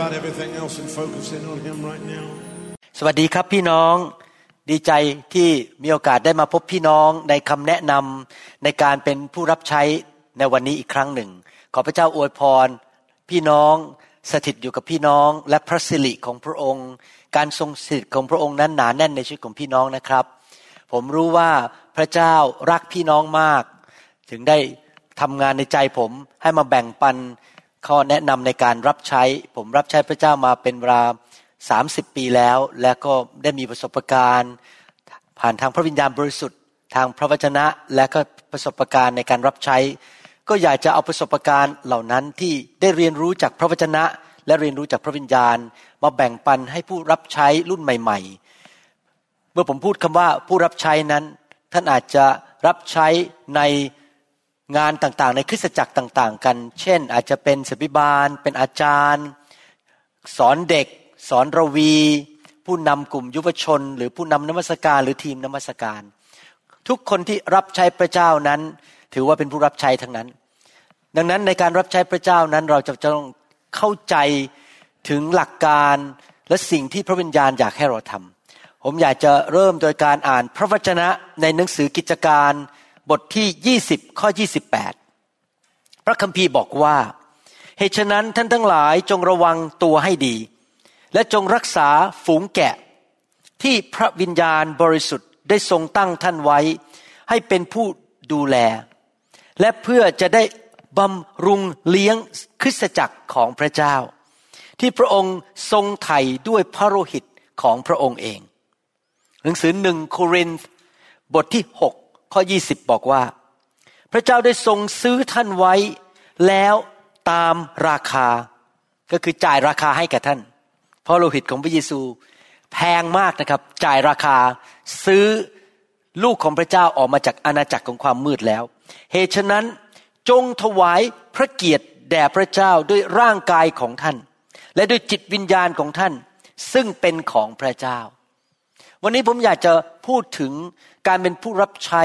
about everything else and focus in on Him right now. สวัสดีครับพี่น้องดีใจที่มีโอกาสได้มาพบพี่น้องในคำแนะนำในการเป็นผู้รับใช้ในวันนี้อีกครั้งหนึ่ง ขอพระเจ้าอวยพร พี่น้องสถิตอยู่กับพี่น้อง และพระสิริของพระองค์ การทรงสถิตของพระองค์นั้นหนาแน่นในชีวิตของพี่น้องนะครับ ผมรู้ว่าพระเจ้ารักพี่น้องมาก ถึงได้ทำงานในใจผมให้มาแบ่งปัน ข้อแนะนำในการรับใช้ ผมรับใช้พระเจ้ามาเป็นเวลา30ปีแล้ว และก็ได้มีประสบการณ์ ผ่านทางพระวิญญาณบริสุทธิ์ ทางพระวจนะและก็ประสบการณ์ในการรับใช้ ก็อยากจะเอาประสบการณ์เหล่านั้นที่ได้เรียนรู้จากพระวจนะ และเรียนรู้จากพระวิญญาณ มาแบ่งปันให้ผู้รับใช้รุ่นใหม่ ๆ เมื่อผมพูดคำว่าผู้รับใช้นั้น ท่านอาจจะรับใช้ใน งานต่างๆ ในคริสตจักรต่างๆ กัน เช่น อาจจะเป็นศิบิบาล เป็นอาจารย์ สอนเด็ก สอนระวี ผู้นำกลุ่มยุวชน หรือผู้นำนมัสการหรือทีมนมัสการ ทุกคนที่รับใช้พระเจ้านั้น ถือว่าเป็นผู้รับใช้ทั้งนั้น ดังนั้นในการรับใช้พระเจ้านั้นเราจะต้องเข้าใจถึงหลักการและสิ่งที่พระวิญญาณอยากให้เราทำผมอยากจะเริ่มโดยการอ่านพระวจนะในหนังสือกิจการ บทที่ 20 ข้อ 28 พระคัมภีร์บอกว่า เหตุฉะนั้นท่านทั้งหลายจงระวังตัวให้ดี และจงรักษาฝูงแกะ ที่พระวิญญาณบริสุทธิ์ได้ทรงตั้งท่านไว้ ให้เป็นผู้ดูแล และเพื่อจะได้บำรุงเลี้ยงคริสตจักรของพระเจ้า ที่พระองค์ทรงไถ่ด้วยพระโลหิตของพระองค์เอง หนังสือหนึ่งโครินธ์บทที่6 ข้อ 20 บอกว่า พระเจ้าได้ทรงซื้อท่านไว้ แล้วตามราคา ก็คือจ่ายราคาให้แก่ท่าน เพราะโลหิตของพระเยซู แพงมากนะครับ จ่ายราคาซื้อลูกของพระเจ้าออกมาจากอาณาจักรของความมืดแล้ว เหตุฉะนั้นจงถวายพระเกียรติแด่พระเจ้าด้วยร่างกายของท่าน และด้วยจิตวิญญาณของท่าน ซึ่งเป็นของพระเจ้า วันนี้ผมอยากจะพูดถึง การเป็นผู้รับใช้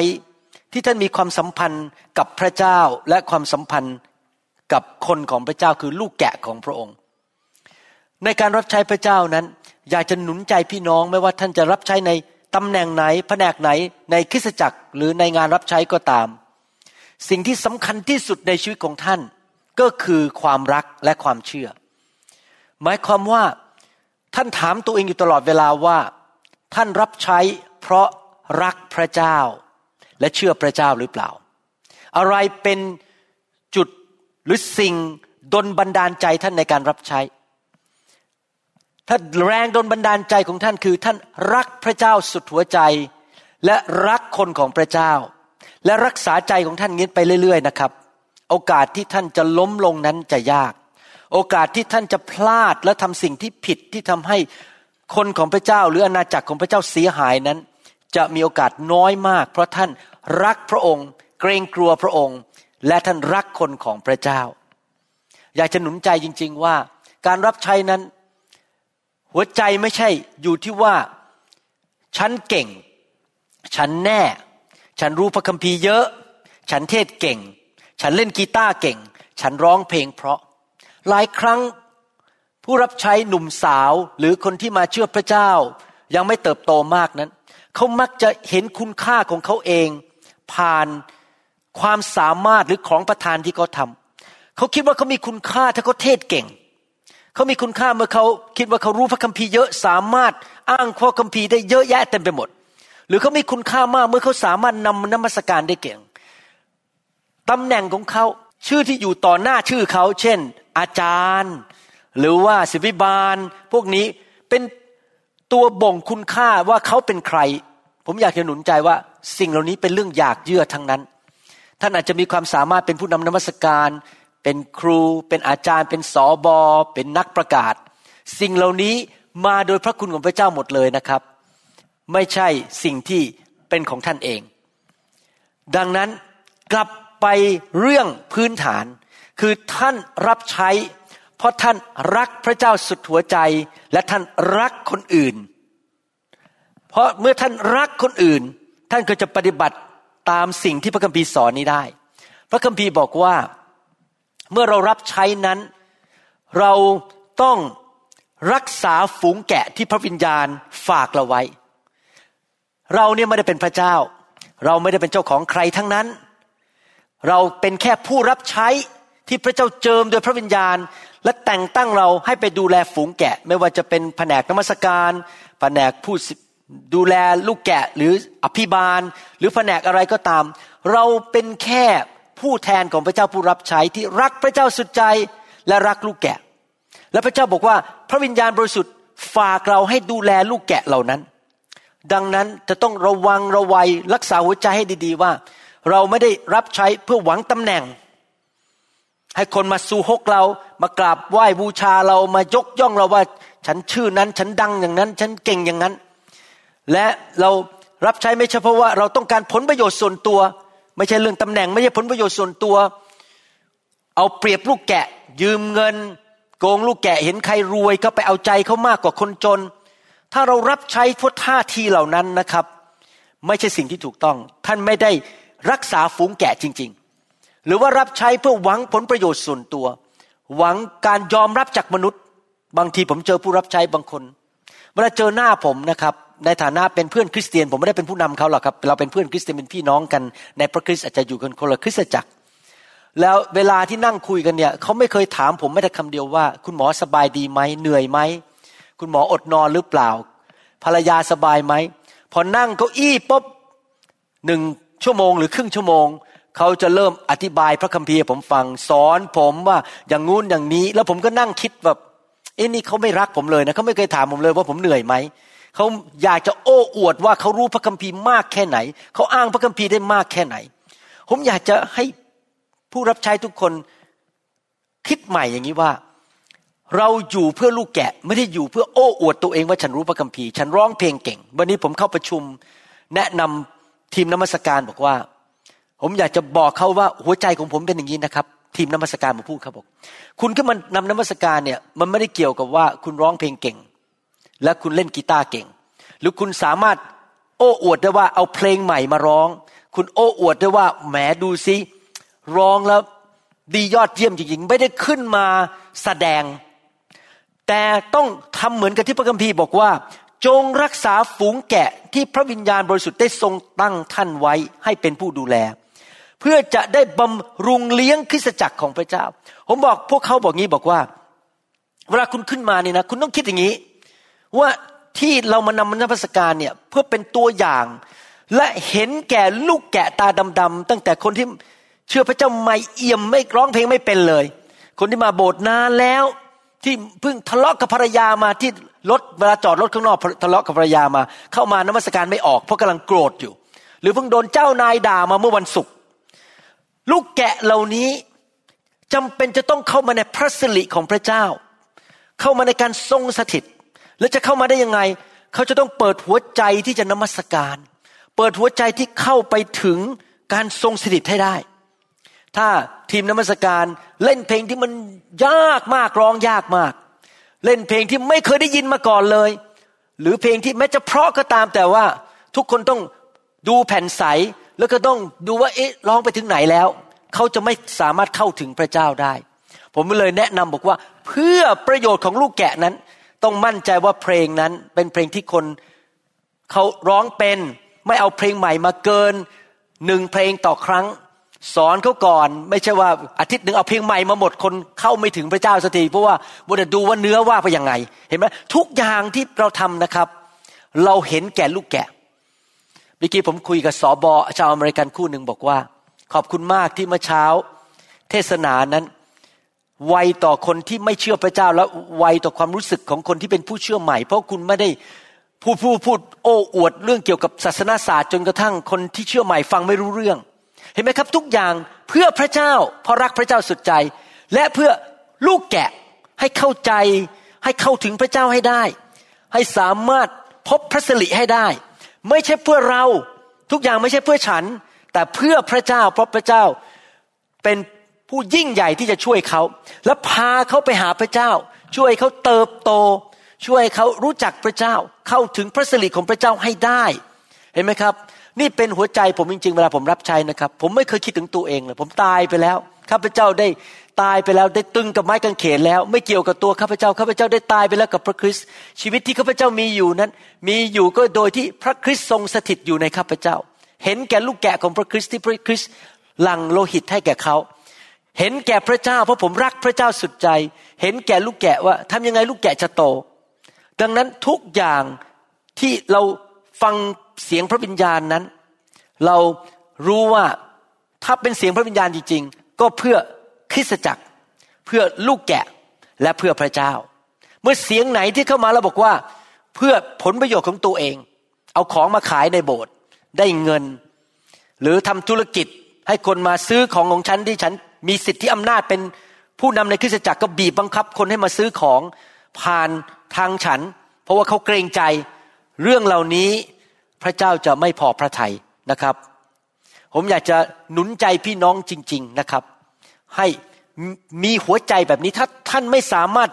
ที่ท่านมีความสัมพันธ์กับพระเจ้าและความสัมพันธ์กับคนของพระเจ้าคือลูกแกะของพระองค์ ในการรับใช้พระเจ้านั้น อยากจะหนุนใจพี่น้องไม่ว่าท่านจะรับใช้ในตำแหน่งไหนแผนกไหนในคริสตจักรหรือในงานรับใช้ก็ตาม สิ่งที่สำคัญที่สุดในชีวิตของท่านก็คือความรักและความเชื่อ หมายความว่าท่านถามตัวเองอยู่ตลอดเวลาว่า ท่านรับใช้เพราะ รักพระเจ้า และเชื่อพระเจ้าหรือเปล่า อะไรเป็นจุดหรือสิ่งดนบันดาลใจท่านในการรับใช้ ถ้าแรงดนบันดาลใจของท่านคือท่านรักพระเจ้าสุดหัวใจ และรักคนของพระเจ้า และรักษาใจของท่านงี้ไปเรื่อย ๆ นะครับ โอกาสที่ท่านจะล้มลงนั้นจะยาก โอกาสที่ท่านจะพลาดและทำสิ่งที่ผิดที่ทำให้คนของพระเจ้า หรืออาณาจักรของพระเจ้าเสียหายนั้น จะมีโอกาสน้อยมาก เพราะท่านรักพระองค์ เกรงกลัวพระองค์ และท่านรักคนของพระเจ้า อยากจะหนุนใจจริง ๆว่า การรับใช้นั้น หัวใจไม่ใช่อยู่ที่ว่า ฉันเก่ง ฉันแน่ ฉันรู้พระคัมภีร์เยอะ ฉันเทศเก่ง ฉันเล่นกีตาร์เก่ง ฉันร้องเพลงเพราะ หลายครั้งผู้รับใช้หนุ่มสาวหรือคนที่มาเชื่อพระเจ้า ยังไม่เติบโตมากนั้น เขามักจะเห็นคุณค่าของเขาเอง ผ่านความสามารถหรือของประทานที่เขาทำเขาคิดว่าเขามีคุณค่าถ้าเขาเทศเก่ง เขามีคุณค่าเมื่อเขาคิดว่าเขารู้พระคัมภีร์เยอะสามารถอ้างข้อคัมภีร์ได้เยอะแยะเต็มไปหมด หรือเขามีคุณค่ามากเมื่อเขาสามารถนำนมัสการได้เก่งตำแหน่งของเขาชื่อที่อยู่ต่อหน้าชื่อเขา เช่น อาจารย์ หรือว่าศิวิบาล พวกนี้เป็น ตัวบ่งคุณค่าว่าเขาเป็นใคร ผมอยากจะหนุนใจว่าสิ่งเหล่านี้เป็นเรื่องอยากเยื่อทั้งนั้น ท่านอาจจะมีความสามารถเป็นผู้นำนมัสการ เป็นครู เป็นอาจารย์ เป็นสอบอเป็นนักประกาศ สิ่งเหล่านี้มาโดยพระคุณของพระเจ้าหมดเลยนะครับ ไม่ใช่สิ่งที่เป็นของท่านเอง ดังนั้นกลับไปเรื่องพื้นฐาน คือท่านรับใช้ เพราะท่านรักพระเจ้าสุดหัวใจและท่านรักคนอื่น เพราะเมื่อท่านรักคนอื่น ท่านก็จะปฏิบัติตามสิ่งที่พระคัมภีร์สอนนี้ได้ พระคัมภีร์บอกว่าเมื่อเรารับใช้นั้น เราต้องรักษาฝูงแกะที่พระวิญญาณฝากเราไว้ เราเนี่ยไม่ได้เป็นพระเจ้า เราไม่ได้เป็นเจ้าของใครทั้งนั้น เราเป็นแค่ผู้รับใช้ที่พระเจ้าเจิมโดยพระวิญญาณ และแต่งตั้งเราให้ไปดูแลฝูงแกะ ไม่ว่าจะเป็นแผนกนมัสการแผนกผู้ดูแลลูกแกะหรืออภิบาล หรือแผนกอะไรก็ตาม เราเป็นแค่ผู้แทนของพระเจ้าผู้รับใช้ที่รักพระเจ้าสุดใจและรักลูกแกะ และพระเจ้าบอกว่าพระวิญญาณบริสุทธิ์ฝากเราให้ดูแลลูกแกะเหล่านั้น ดังนั้นจะต้องระวังระวัยรักษาหัวใจให้ดี ๆ ว่า เราไม่ได้รับใช้เพื่อหวังตำแหน่ง ให้คนมาสู่ฮกเรา มากราบไหว้บูชาเรามายกย่องเราว่า ฉันชื่อนั้น ฉันดังอย่างนั้น ฉันเก่งอย่างนั้น และเรารับใช้ไม่ใช่เพราะว่า เราต้องการผลประโยชน์ส่วนตัว ไม่ใช่เรื่องตำแหน่ง ไม่ใช่ผลประโยชน์ส่วนตัว เอาเปรียบลูกแกะ ยืมเงิน โกงลูกแกะเห็นใครรวยก็ไปเอาใจเขามากกว่าคนจน ถ้าเรารับใช้พวกท่าทีเหล่านั้นนะครับ ไม่ใช่สิ่งที่ถูกต้อง ท่านไม่ได้รักษาฝูงแกะจริง ๆ หรือว่ารับใช้เพื่อหวังผลประโยชน์ส่วนตัว หวังการยอมรับจากมนุษย์ บางทีผมเจอผู้รับใช้บางคนเวลาเจอหน้าผมนะครับ ในฐานะเป็นเพื่อนคริสเตียน ผมไม่ได้เป็นผู้นำเขาหรอกครับเราเป็นเพื่อนคริสเตียนเป็นพี่น้องกัน ในพระคริสต์อาจจะอยู่กันคนละคริสตจักร แล้วเวลาที่นั่งคุยกันเนี่ยเขาไม่เคยถามผมไม่ได้คำเดียวว่า คุณหมอสบายดีไหมเหนื่อยไหมคุณหมออดนอนหรือเปล่า ภรรยาสบายไหมพอนั่งเก้าอี้ปุ๊บหนึ่งชั่วโมงหรือครึ่งชั่วโมง เขาจะเริ่มอธิบายพระคัมภีร์ผมฟังสอนผมว่าอย่างงู้นอย่างนี้ แล้วผมก็นั่งคิดแบบเอ้นี่เขาไม่รักผมเลยนะเขาไม่เคยถามผมเลยว่าผมเหนื่อยไหมเขาอยากจะโอ้อวดว่าเขารู้พระคัมภีร์มากแค่ไหนเขาอ้างพระคัมภีร์ได้มากแค่ไหน ผมอยากจะให้ผู้รับใช้ทุกคนคิดใหม่อย่างนี้ว่า เราอยู่เพื่อลูกแกะไม่ได้อยู่เพื่อโอ้อวดตัวเองว่าฉันรู้พระคัมภีร์ ฉันร้องเพลงเก่ง วันนี้ผมเข้าประชุม แนะนำทีมนมัสการบอกว่า ผมอยากจะบอกเขาว่าหัวใจของผมเป็นอย่างนี้นะครับ ทีมนมัสการมาพูดครับบอกคุณขึ้นมานำนมัสการเนี่ยมันไม่ได้เกี่ยวกับว่าคุณร้องเพลงเก่ง และคุณเล่นกีตาร์เก่ง หรือคุณสามารถโอ้อวดได้ว่าเอาเพลงใหม่มาร้อง คุณโอ้อวดได้ว่าแหมดูซิร้องแล้วดียอดเยี่ยมจริงๆ ไม่ได้ขึ้นมาแสดง แต่ต้องทำเหมือนกับที่พระคัมภีร์บอกว่า จงรักษาฝูงแกะที่พระวิญญาณบริสุทธิ์ได้ทรงตั้งท่านไว้ให้เป็นผู้ดูแล เพื่อจะได้บำรุงเลี้ยงคริสตจักรของพระเจ้า ผมบอกพวกเขาบอกงี้บอกว่า เวลาคุณขึ้นมาเนี่ยนะคุณต้องคิดอย่างนี้ ว่าที่เรามานำมนพัสการเนี่ยเพื่อเป็นตัวอย่าง และเห็นแก่ลูกแกะตาดำๆตั้งแต่คนที่เชื่อพระเจ้าไม่เอี่ยมไม่ร้องเพลงไม่เป็นเลย คนที่มาโบสถ์นานแล้ว ที่เพิ่งทะเลาะกับภรรยามาที่รถเวลาจอดรถข้างนอกทะเลาะกับภรรยามา เข้ามานมัสการไม่ออกเพราะกำลังโกรธอยู่ หรือเพิ่งโดนเจ้านายด่ามาเมื่อวันศุกร์ ลูกแกะเหล่านี้จำเป็นจะต้องเข้ามาในพระสิริของพระเจ้า เข้ามาในการทรงสถิต แล้วจะเข้ามาได้ยังไง เขาจะต้องเปิดหัวใจที่จะนมัสการ เปิดหัวใจที่เข้าไปถึงการทรงสถิตให้ได้ ถ้าทีมนมัสการเล่นเพลงที่มันยากมากร้องยากมาก เล่นเพลงที่ไม่เคยได้ยินมาก่อนเลย หรือเพลงที่แม้จะเพราะก็ตามแต่ว่าทุกคนต้องดูแผ่นใส แล้วก็ต้องดูว่าเอ๊ะร้องไปถึงไหนแล้ว เขาจะไม่สามารถเข้าถึงพระเจ้าได้ ผมเลยแนะนำบอกว่าเพื่อประโยชน์ของลูกแกะนั้น ต้องมั่นใจว่าเพลงนั้นเป็นเพลงที่คนเขาร้องเป็นไม่เอาเพลงใหม่มาเกินหนึ่งเพลงต่อครั้ง สอนเขาก่อน ไม่ใช่ว่าอาทิตย์หนึ่งเอาเพลงใหม่มาหมดคนเข้าไม่ถึงพระเจ้าสักทีเพราะว่าวันดูว่าเนื้อว่าไปยังไง เห็นไหมทุกอย่างที่เราทำนะครับ เราเห็นแก่ลูกแกะ เมื่อกี้ผมคุยกับสอบอชาวอเมริกันคู่หนึ่งบอกว่า ขอบคุณมากที่เมื่อเช้า เทศนานั้นไวต่อคนที่ไม่เชื่อพระเจ้า และไวต่อความรู้สึกของคนที่เป็นผู้เชื่อใหม่ เพราะคุณไม่ได้พูดพูดพูดโอ้อวดเรื่องเกี่ยวกับศาสนาศาสตร์จนกระทั่งคนที่เชื่อใหม่ฟังไม่รู้เรื่อง เห็นไหมครับทุกอย่างเพื่อพระเจ้าเพราะรักพระเจ้าสุดใจ และเพื่อลูกแกะให้เข้าใจให้เข้าถึงพระเจ้าให้ได้ ให้สามารถพบพระสิริให้ได้ ไม่ใช่เพื่อเรา ทุกอย่างไม่ใช่เพื่อฉัน แต่เพื่อพระเจ้าเพราะพระเจ้าเป็นผู้ยิ่งใหญ่ที่จะช่วยเขา และพาเขาไปหาพระเจ้า ช่วยเขาเติบโต ช่วยเขารู้จักพระเจ้า เข้าถึงพระสิริของพระเจ้าให้ได้ เห็นไหมครับ นี่เป็นหัวใจผมจริงๆเวลาผมรับใช้นะครับ ผมไม่เคยคิดถึงตัวเองเลยผมตายไปแล้วข้าพเจ้าได้ ตายไปแล้วได้ตึงกับไม้กางเขนแล้ว ไม่เกี่ยวกับตัวข้าพเจ้าข้าพเจ้าได้ตายไปแล้วกับพระคริสต์ชีวิตที่ข้าพเจ้ามีอยู่นั้น มีอยู่ก็โดยที่พระคริสต์ทรงสถิตอยู่ในข้าพเจ้า เห็นแก่ลูกแกะของพระคริสต์ที่พระคริสต์หลั่งโลหิตให้แก่เขาเห็นแก่พระเจ้า เพราะผมรักพระเจ้าสุดใจ เห็นแก่ลูกแกะว่าทำยังไงลูกแกะจะโต ดังนั้นทุกอย่างที่เราฟังเสียงพระวิญญาณนั้น เรารู้ว่าถ้าเป็นเสียงพระวิญญาณจริง ๆ ก็เพื่อ คริสตจักร เพื่อลูกแกะและเพื่อพระเจ้า เมื่อเสียงไหนที่เข้ามาแล้วบอกว่า เพื่อผลประโยชน์ของตัวเอง เอาของมาขายในโบสถ์ได้เงิน หรือทำธุรกิจให้คนมาซื้อของของฉันที่ฉันมีสิทธิอำนาจเป็นผู้นำในคริสตจักรก็บีบบังคับคนให้มาซื้อของผ่านทางฉัน เพราะว่าเขาเกรงใจเรื่องเหล่านี้พระเจ้าจะไม่พอพระทัยนะครับ ผมอยากจะหนุนใจพี่น้องจริง ๆนะครับ ให้มีหัวใจแบบนี้ถ้าท่านไม่สามารถ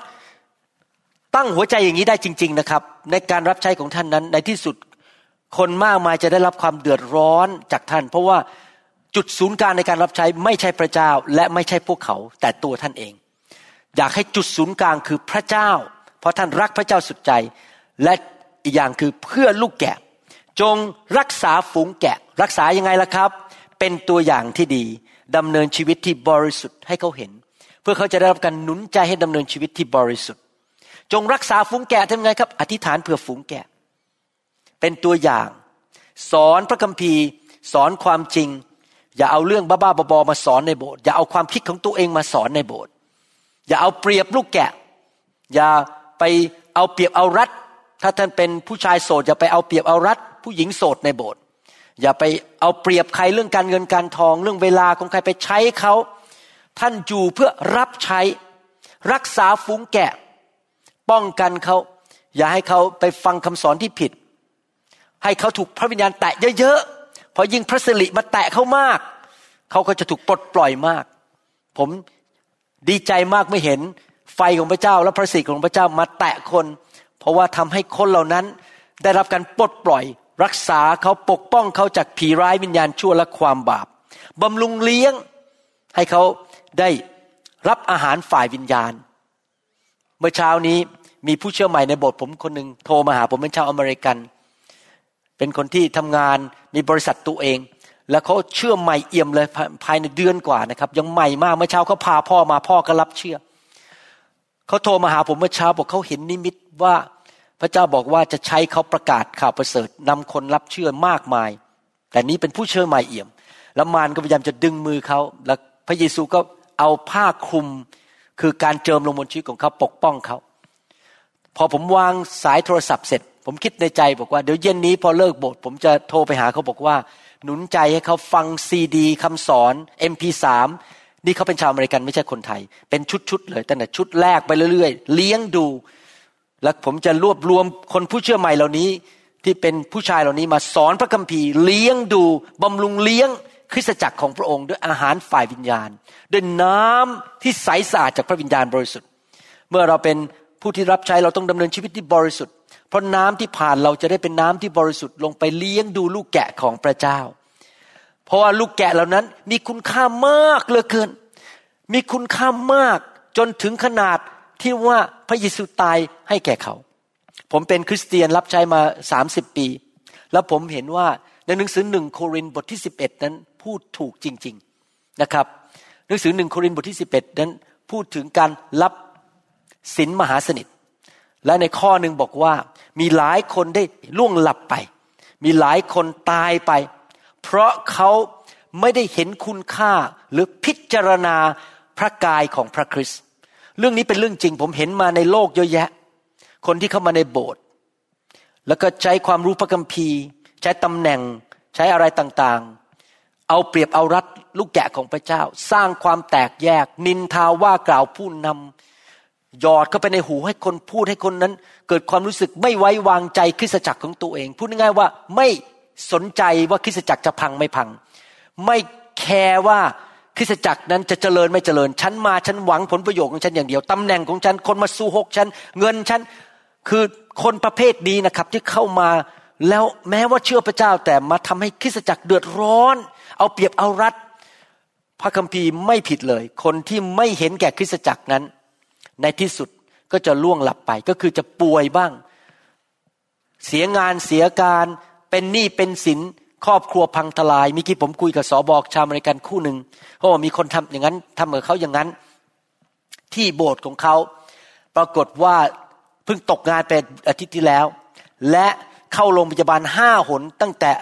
ตั้งหัวใจอย่างนี้ได้จริง ๆนะครับ ในการรับใช้ของท่านนั้น ในที่สุดคนมากมายจะได้รับความเดือดร้อนจากท่าน เพราะว่าจุดศูนย์กลางในการรับใช้ไม่ใช่พระเจ้าและไม่ใช่พวกเขา แต่ตัวท่านเอง อยากให้จุดศูนย์กลางคือพระเจ้า เพราะท่านรักพระเจ้าสุดใจ และอีกอย่างคือเพื่อลูกแกะ จงรักษาฝูงแกะ รักษายังไงล่ะครับ เป็นตัวอย่างที่ดี ดำเนินชีวิตที่บริสุทธิ์ให้เขาเห็น เพื่อเขาจะได้รับการหนุนใจให้ดำเนินชีวิตที่บริสุทธิ์ จงรักษาฝูงแกะทำไงครับ อธิษฐานเพื่อฝูงแกะ เป็นตัวอย่าง สอนพระคัมภีร์ สอนความจริง อย่าเอาเรื่องบ้าๆบอๆมาสอนในโบสถ์อย่าเอาความคิดของตัวเองมาสอนในโบสถ์อย่าเอาเปรียบลูกแกะ อย่าไปเอาเปรียบเอารัดถ้าท่านเป็นผู้ชายโสดอย่าไปเอาเปรียบเอารัดผู้หญิงโสดในโบสถ์ อย่าไปเอาเปรียบใครเรื่องการเงินการทองเรื่องเวลาของใครไปใช้เขาท่านอยู่เพื่อรับใช้ รักษาฝูงแกะ ป้องกันเขา อย่าให้เขาไปฟังคำสอนที่ผิด ให้เขาถูกพระวิญญาณแตะเยอะๆพอยิ่งพระสิริมาแตะเขามาก เขาก็จะถูกปลดปล่อยมาก ผมดีใจมากไม่เห็นไฟของพระเจ้า และพระสิริของพระเจ้ามาแตะคน เพราะว่าทำให้คนเหล่านั้นได้รับการปลดปล่อย รักษาเขาปกป้องเขาจากผีร้ายวิญญาณชั่วและความบาปบำรุงเลี้ยงให้เขาได้รับอาหารฝ่ายวิญญาณ เมื่อเช้านี้มีผู้เชื่อใหม่ในโบสถ์ผมคนหนึ่งโทรมาหาผมเป็นชาวอเมริกัน เป็นคนที่ทำงานมีบริษัทตัวเอง แล้วเขาเชื่อใหม่เอี่ยมเลยภายในเดือนกว่านะครับ ยังใหม่มากเมื่อเช้าเขาพาพ่อมาพ่อก็รับเชื่อเขาโทรมาหาผมเมื่อเช้าบอกเขาเห็นนิมิตว่า พระเจ้าบอกว่าจะใช้เขาประกาศข่าวประเสริฐนำคนรับเชื่อมากมาย แต่นี้เป็นผู้เชื่อใหม่เอี่ยม แล้วมารก็พยายามจะดึงมือเขา แล้วพระเยซูก็เอาผ้าคลุม คือการเจิมลงบนชีวิตของเขาปกป้องเขา พอผมวางสายโทรศัพท์เสร็จ ผมคิดในใจบอกว่าเดี๋ยวเย็นนี้พอเลิกบทผมจะโทรไปหาเขาบอกว่า หนุนใจให้เขาฟังซีดีคำสอน MP3 นี่เขาเป็นชาวอเมริกันไม่ใช่คนไทย เป็นชุดๆเลยตั้งแต่ชุดแรกไปเรื่อยๆ เลี้ยงดู แล้วผมจะรวบรวมคนผู้เชื่อใหม่เหล่านี้ ที่เป็นผู้ชายเหล่านี้มาสอนพระคัมภีร์เลี้ยงดูบำรุงเลี้ยงคริสตจักรของพระองค์ด้วยอาหารฝ่ายวิญญาณ ด้วยน้ำที่ใสสะอาดจากพระวิญญาณบริสุทธิ์ เมื่อเราเป็นผู้ที่รับใช้เราต้องดำเนินชีวิตที่บริสุทธิ์ เพราะน้ำที่ผ่านเราจะได้เป็นน้ำที่บริสุทธิ์ลงไปเลี้ยงดูลูกแกะของพระเจ้า เพราะว่าลูกแกะเหล่านั้นมีคุณค่ามากเหลือเกิน มีคุณค่ามากจนถึงขนาด ที่ว่าพระเยซูตายให้แก่เขา ผมเป็นคริสเตียนรับใช้มาสามสิบปี แล้วผมเห็นว่าในหนังสือหนึ่งโครินบทที่สิบเอ็ดนั้นพูดถูกจริงนะครับ หนังสือหนึ่งโครินบทที่11นั้นพูดถึงการรับศีลมหาสนิท และในข้อหนึ่งบอกว่า มีหลายคนได้ล่วงหลับไป มีหลายคนตายไป เพราะเขาไม่ได้เห็นคุณค่าหรือพิจารณาพระกายของพระคริสต์ เรื่องนี้เป็นเรื่องจริง ผมเห็นมาในโลกเยอะแยะ คนที่เข้ามาในโบสถ์แล้วก็ใช้ความรู้พระคัมภีร์ ใช้ตำแหน่งใช้อะไรต่างๆ เอาเปรียบเอารัดลูกแกะของพระเจ้า สร้างความแตกแยก นินทาว่ากล่าวผู้นำหยอดเข้าไปในหูให้คนพูดให้คนนั้น เกิดความรู้สึกไม่ไว้วางใจคริสตจักรของตัวเอง พูดง่ายๆว่าไม่สนใจว่าคริสตจักรจะพังไม่พัง ไม่แคร์ว่า คริสตจักรนั้นจะเจริญไม่เจริญ ฉันมาฉันหวังผลประโยชน์ของฉันอย่างเดียวตำแหน่งของฉันคนมาสู้หกฉันเงินฉันคือคนประเภทนี้นะครับที่เข้ามาแล้วแม้ว่าเชื่อพระเจ้าแต่มาทำให้คริสตจักรเดือดร้อน เอาเปรียบเอารัดพระคัมภีร์ไม่ผิดเลย คนที่ไม่เห็นแก่คริสตจักรนั้น ในที่สุดก็จะล่วงหลับไปก็คือจะป่วยบ้าง เสียงานเสียการเป็นหนี้เป็นสิน ครอบครัวพังทลายมีกี้ผมคุยกับสอบอกชาวอเมริกันคู่หนึ่งเขาบอกมีคนทำอย่างนั้นทำกับเขาอย่างนั้น ที่โบสถ์ของเขาปรากฏว่าเพิ่งตกงานไปอาทิตย์ที่แล้ว และเข้าโรงพยาบาลห้าหนตั้งแต่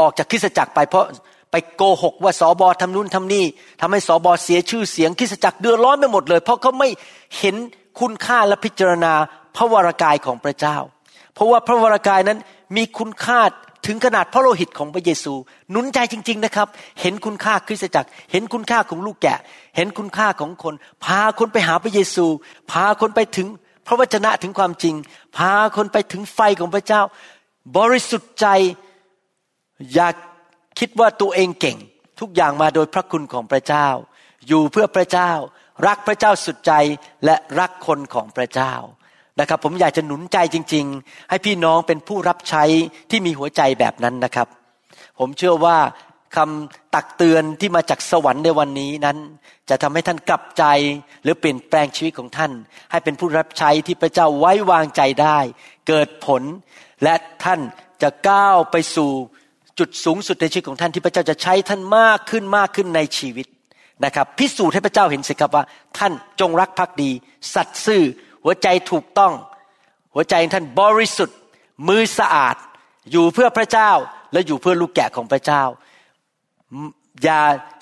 ออกจากคริสตจักรไปเพราะไปโกหกว่าสอบอทำนู่นทำนี่ทำให้สอบอเสียชื่อเสียงคริสตจักรเดือดร้อนไปหมดเลย เพราะเขาไม่เห็นคุณค่าและพิจารณาพระวรากายของพระเจ้า เพราะว่าพระวรากายนั้นมีคุณค่า ถึงขนาดพระโลหิตของพระเยซู หนุนใจจริง ๆนะครับ เห็นคุณค่าคริสตจักร เห็นคุณค่าของลูกแกะ เห็นคุณค่าของคน พาคนไปหาพระเยซู พาคนไปถึงพระวจนะถึงความจริง พาคนไปถึงไฟของพระเจ้า บริสุทธิ์ใจอยากคิดว่าตัวเองเก่ง ทุกอย่างมาโดยพระคุณของพระเจ้า อยู่เพื่อพระเจ้า รักพระเจ้าสุดใจและรักคนของพระเจ้า นะครับ ผมอยากจะหนุนใจจริง ๆ ให้พี่น้องเป็นผู้รับใช้ที่มีหัวใจแบบนั้นนะครับ ผมเชื่อว่าคำตักเตือนที่มาจากสวรรค์ในวันนี้นั้น จะทำให้ท่านกลับใจหรือเปลี่ยนแปลงชีวิตของท่าน ให้เป็นผู้รับใช้ที่พระเจ้าไว้วางใจได้ เกิดผล และท่านจะก้าวไปสู่จุดสูงสุดในชีวิตของท่านที่พระเจ้าจะใช้ท่านมากขึ้นมากขึ้นในชีวิตนะครับ พิสูจน์ให้พระเจ้าเห็นสิครับว่า ท่านจงรักภักดี สัตย์ซื่อ หัวใจถูกต้อง หัวใจท่านบริสุทธิ์ มือสะอาด อยู่เพื่อพระเจ้าและอยู่เพื่อลูกแกะของพระเจ้า อย่า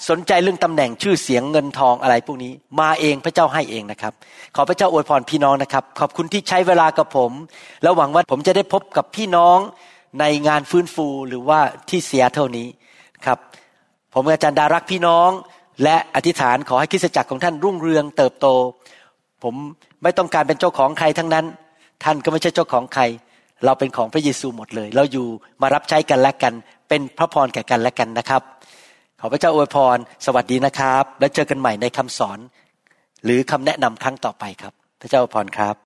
สนใจเรื่องตำแหน่งชื่อเสียงเงินทองอะไรพวกนี้ มาเองพระเจ้าให้เองนะครับ ขอพระเจ้าอวยพรพี่น้องนะครับ ขอบคุณที่ใช้เวลากับผม แล้วหวังว่าผมจะได้พบกับพี่น้องในงานฟื้นฟูหรือว่าที่เสียเท่านี้ครับผมอาจารย์ดารักพี่น้อง และอธิษฐานขอให้คริสตจักรของท่านรุ่งเรืองเติบโต ผม ไม่ต้องการเป็นเจ้าของใครทั้งนั้น ท่านก็ไม่ใช่เจ้าของใคร เราเป็นของพระเยซูหมดเลย เราอยู่มารับใช้กันและกัน เป็นพระพรแก่กันและกันนะครับ ขอพระเจ้าอวยพร สวัสดีนะครับ และเจอกันใหม่ในคำสอน หรือคำแนะนำครั้งต่อไปครับ พระเจ้าอวยพรครับ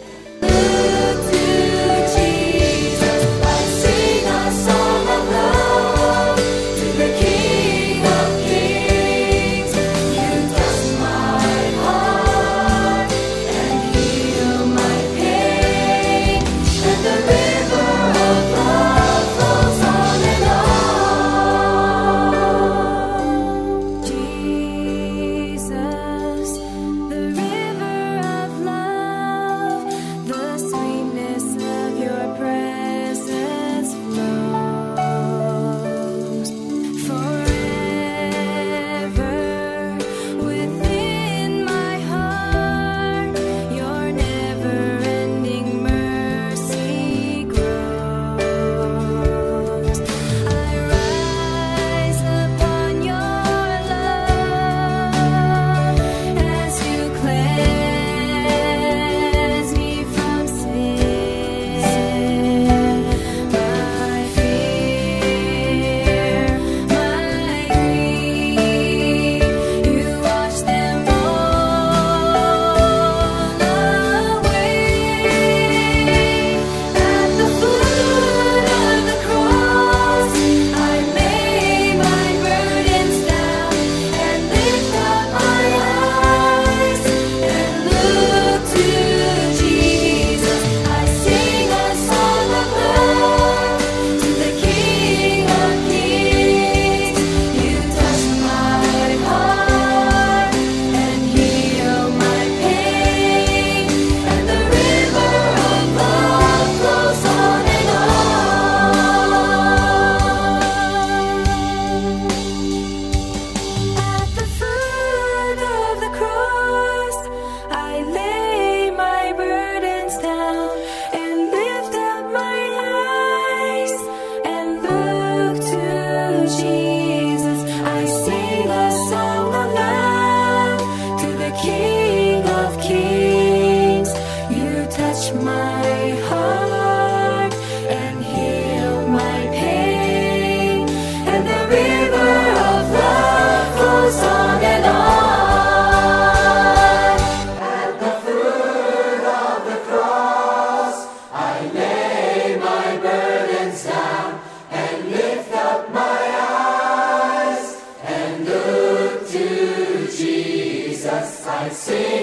I sing.